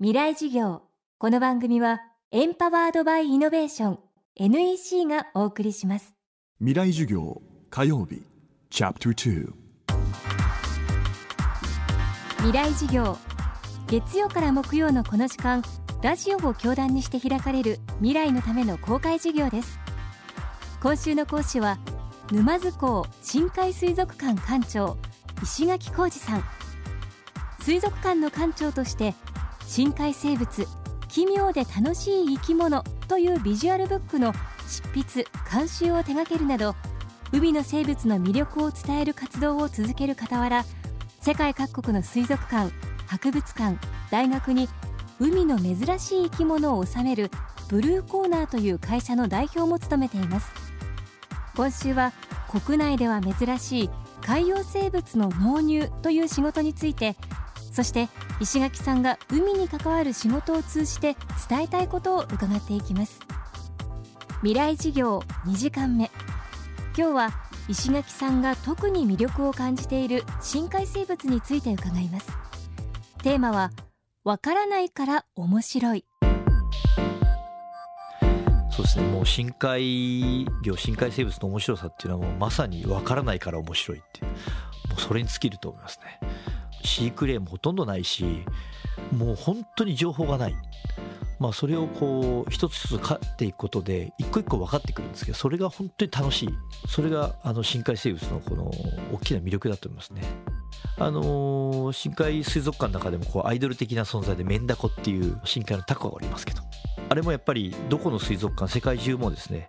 未来事業。この番組はエンパワードバイイノベーション NEC がお送りします。未来授業火曜日チャプター未来事業。月曜から木曜のこの時間ラジオを教壇にして開かれる未来のための公開事業です。今週の講師は沼津港深海水族館館長石垣浩二さん。水族館の館長として深海生物奇妙で楽しい生き物というビジュアルブックの執筆監修を手掛けるなど海の生物の魅力を伝える活動を続ける傍ら世界各国の水族館博物館大学に海の珍しい生き物を収めるブルーコーナーという会社の代表も務めています。今週は国内では珍しい海洋生物の納入という仕事についてそして石垣さんが海に関わる仕事を通じて伝えたいことを伺っていきます。未来事業2時間目。今日は石垣さんが特に魅力を感じている深海生物について伺います。テーマはわからないから面白い。そうですね。もう深海魚深海生物の面白さっていうのはもうまさにわからないから面白いっていう。もうそれに尽きると思いますね。飼育例もほとんどないしもう本当に情報がない。まあそれをこう一つ一つ飼っていくことで一個一個分かってくるんですけどそれが本当に楽しい。それがあの深海生物のこの大きな魅力だと思いますね。あのー深海水族館の中でもこうアイドル的な存在でメンダコっていう深海のタコがおりますけど。あれもやっぱりどこの水族館世界中もですね、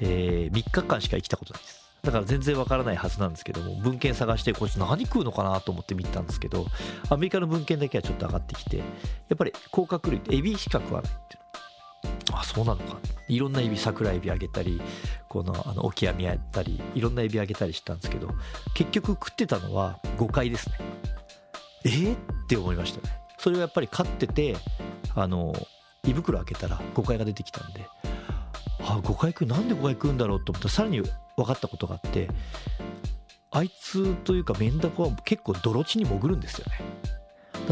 え3日間しか生きたことないです。だから全然わからないはずなんですけども文献探してこいつ何食うのかなと思って見たんですけどアメリカの文献だけはちょっと上がってきてやっぱり甲殻類ってエビしか食わないっていうあそうなのか。いろんなエビ桜エビあげたりこのあのオキアミあったりいろんなエビあげたりしたんですけど結局食ってたのは誤解ですね。えー、って思いましたね。それはやっぱり飼っててあの胃袋開けたら誤解が出てきたんであ誤解食うなんで誤解食うんだろうと思った。らさらに分かったことがあってあいつというかメンダコは結構泥地に潜るんですよね。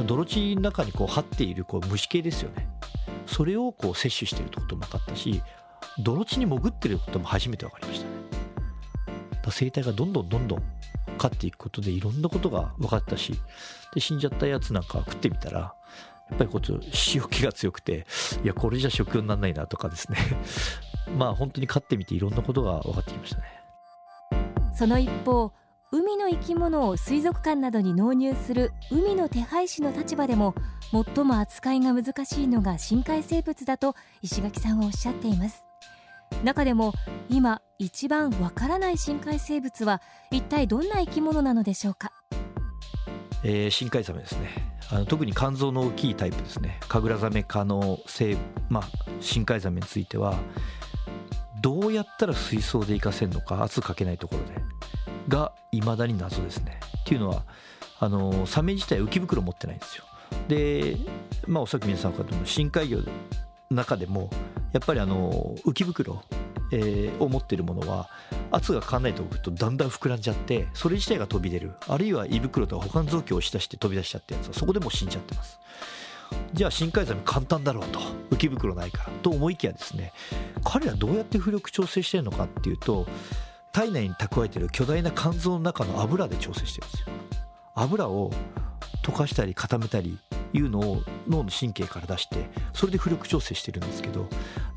泥地の中にこう張っているこう虫系ですよね。それをこう摂取しているってことも分かったし泥地に潜ってることも初めて分かりましたね。だ生態がどんどんどんどん飼っていくことでいろんなことが分かったしで死んじゃったやつなんか食ってみたらやっぱりこうち塩気が強くていやこれじゃ食用にならないなとかですね。まあ本当に飼ってみていろんなことが分かってきましたね。その一方海の生き物を水族館などに納入する海の手配師の立場でも最も扱いが難しいのが深海生物だと石垣さんはおっしゃっています。中でも今一番わからない深海生物は一体どんな生き物なのでしょうか？えー深海ザメですね。あの特に肝臓の大きいタイプですね。カグラザメ科の生、まあ、深海ザメについてはどうやったら水槽で活かせるのか圧かけないところでが未だに謎ですね。っていうのはあのサメ自体浮き袋持ってないんですよ。でまあおそらく皆さん分かると思う。深海魚の中でもやっぱりあの浮き袋、えーを持っているものは圧がかかんないと置くとだんだん膨らんじゃってそれ自体が飛び出る。あるいは胃袋とか他の臓器を押し出して飛び出しちゃったやつはそこでもう死んじゃってます。じゃあ深海ザメ簡単だろうと。浮き袋ないから。と思いきやですね彼らどうやって浮力調整してるのかっていうと体内に蓄えている巨大な肝臓の中の油で調整してるんですよ。油を溶かしたり固めたりいうのを脳の神経から出してそれで浮力調整してるんですけど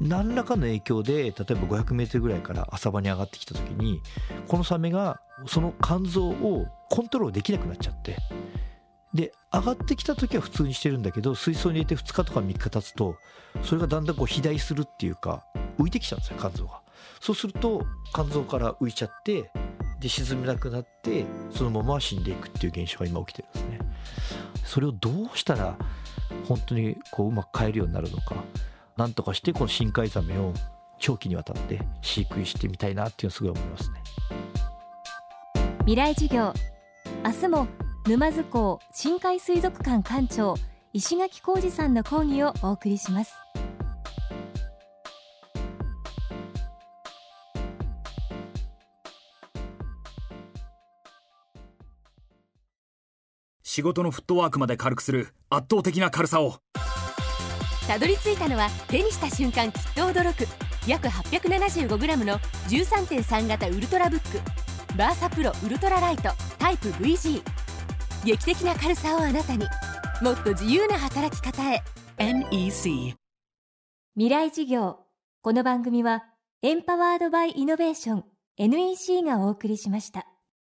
何らかの影響で例えば 500m ぐらいから浅場に上がってきた時にこのサメがその肝臓をコントロールできなくなっちゃって。で上がってきた時は普通にしてるんだけど水槽に入れて2日とか3日経つとそれがだんだんこう肥大するっていうか浮いてきちゃうんですよ肝臓が。そうすると肝臓から浮いちゃってで沈めなくなってそのまま死んでいくっていう現象が今起きてるんですね。それをどうしたら本当にこううまく変えるようになるのか。なんとかしてこの深海ザメを長期にわたって飼育してみたいなっていうのはすごい思いますね。未来授業明日も沼津港深海水族館館長石垣浩二さんの講義をお送りします。仕事のフットワークまで軽くする圧倒的な軽さをたどり着いたのは手にした瞬間きっと驚く。約 875g の13.3型ウルトラブック。バーサプロウルトラライト。タイプ VG 劇的な軽さをあなたに。もっと自由な働き方へ。NEC 未来事業。この番組はエンパワードバイイノベーション。NEC がお送りしました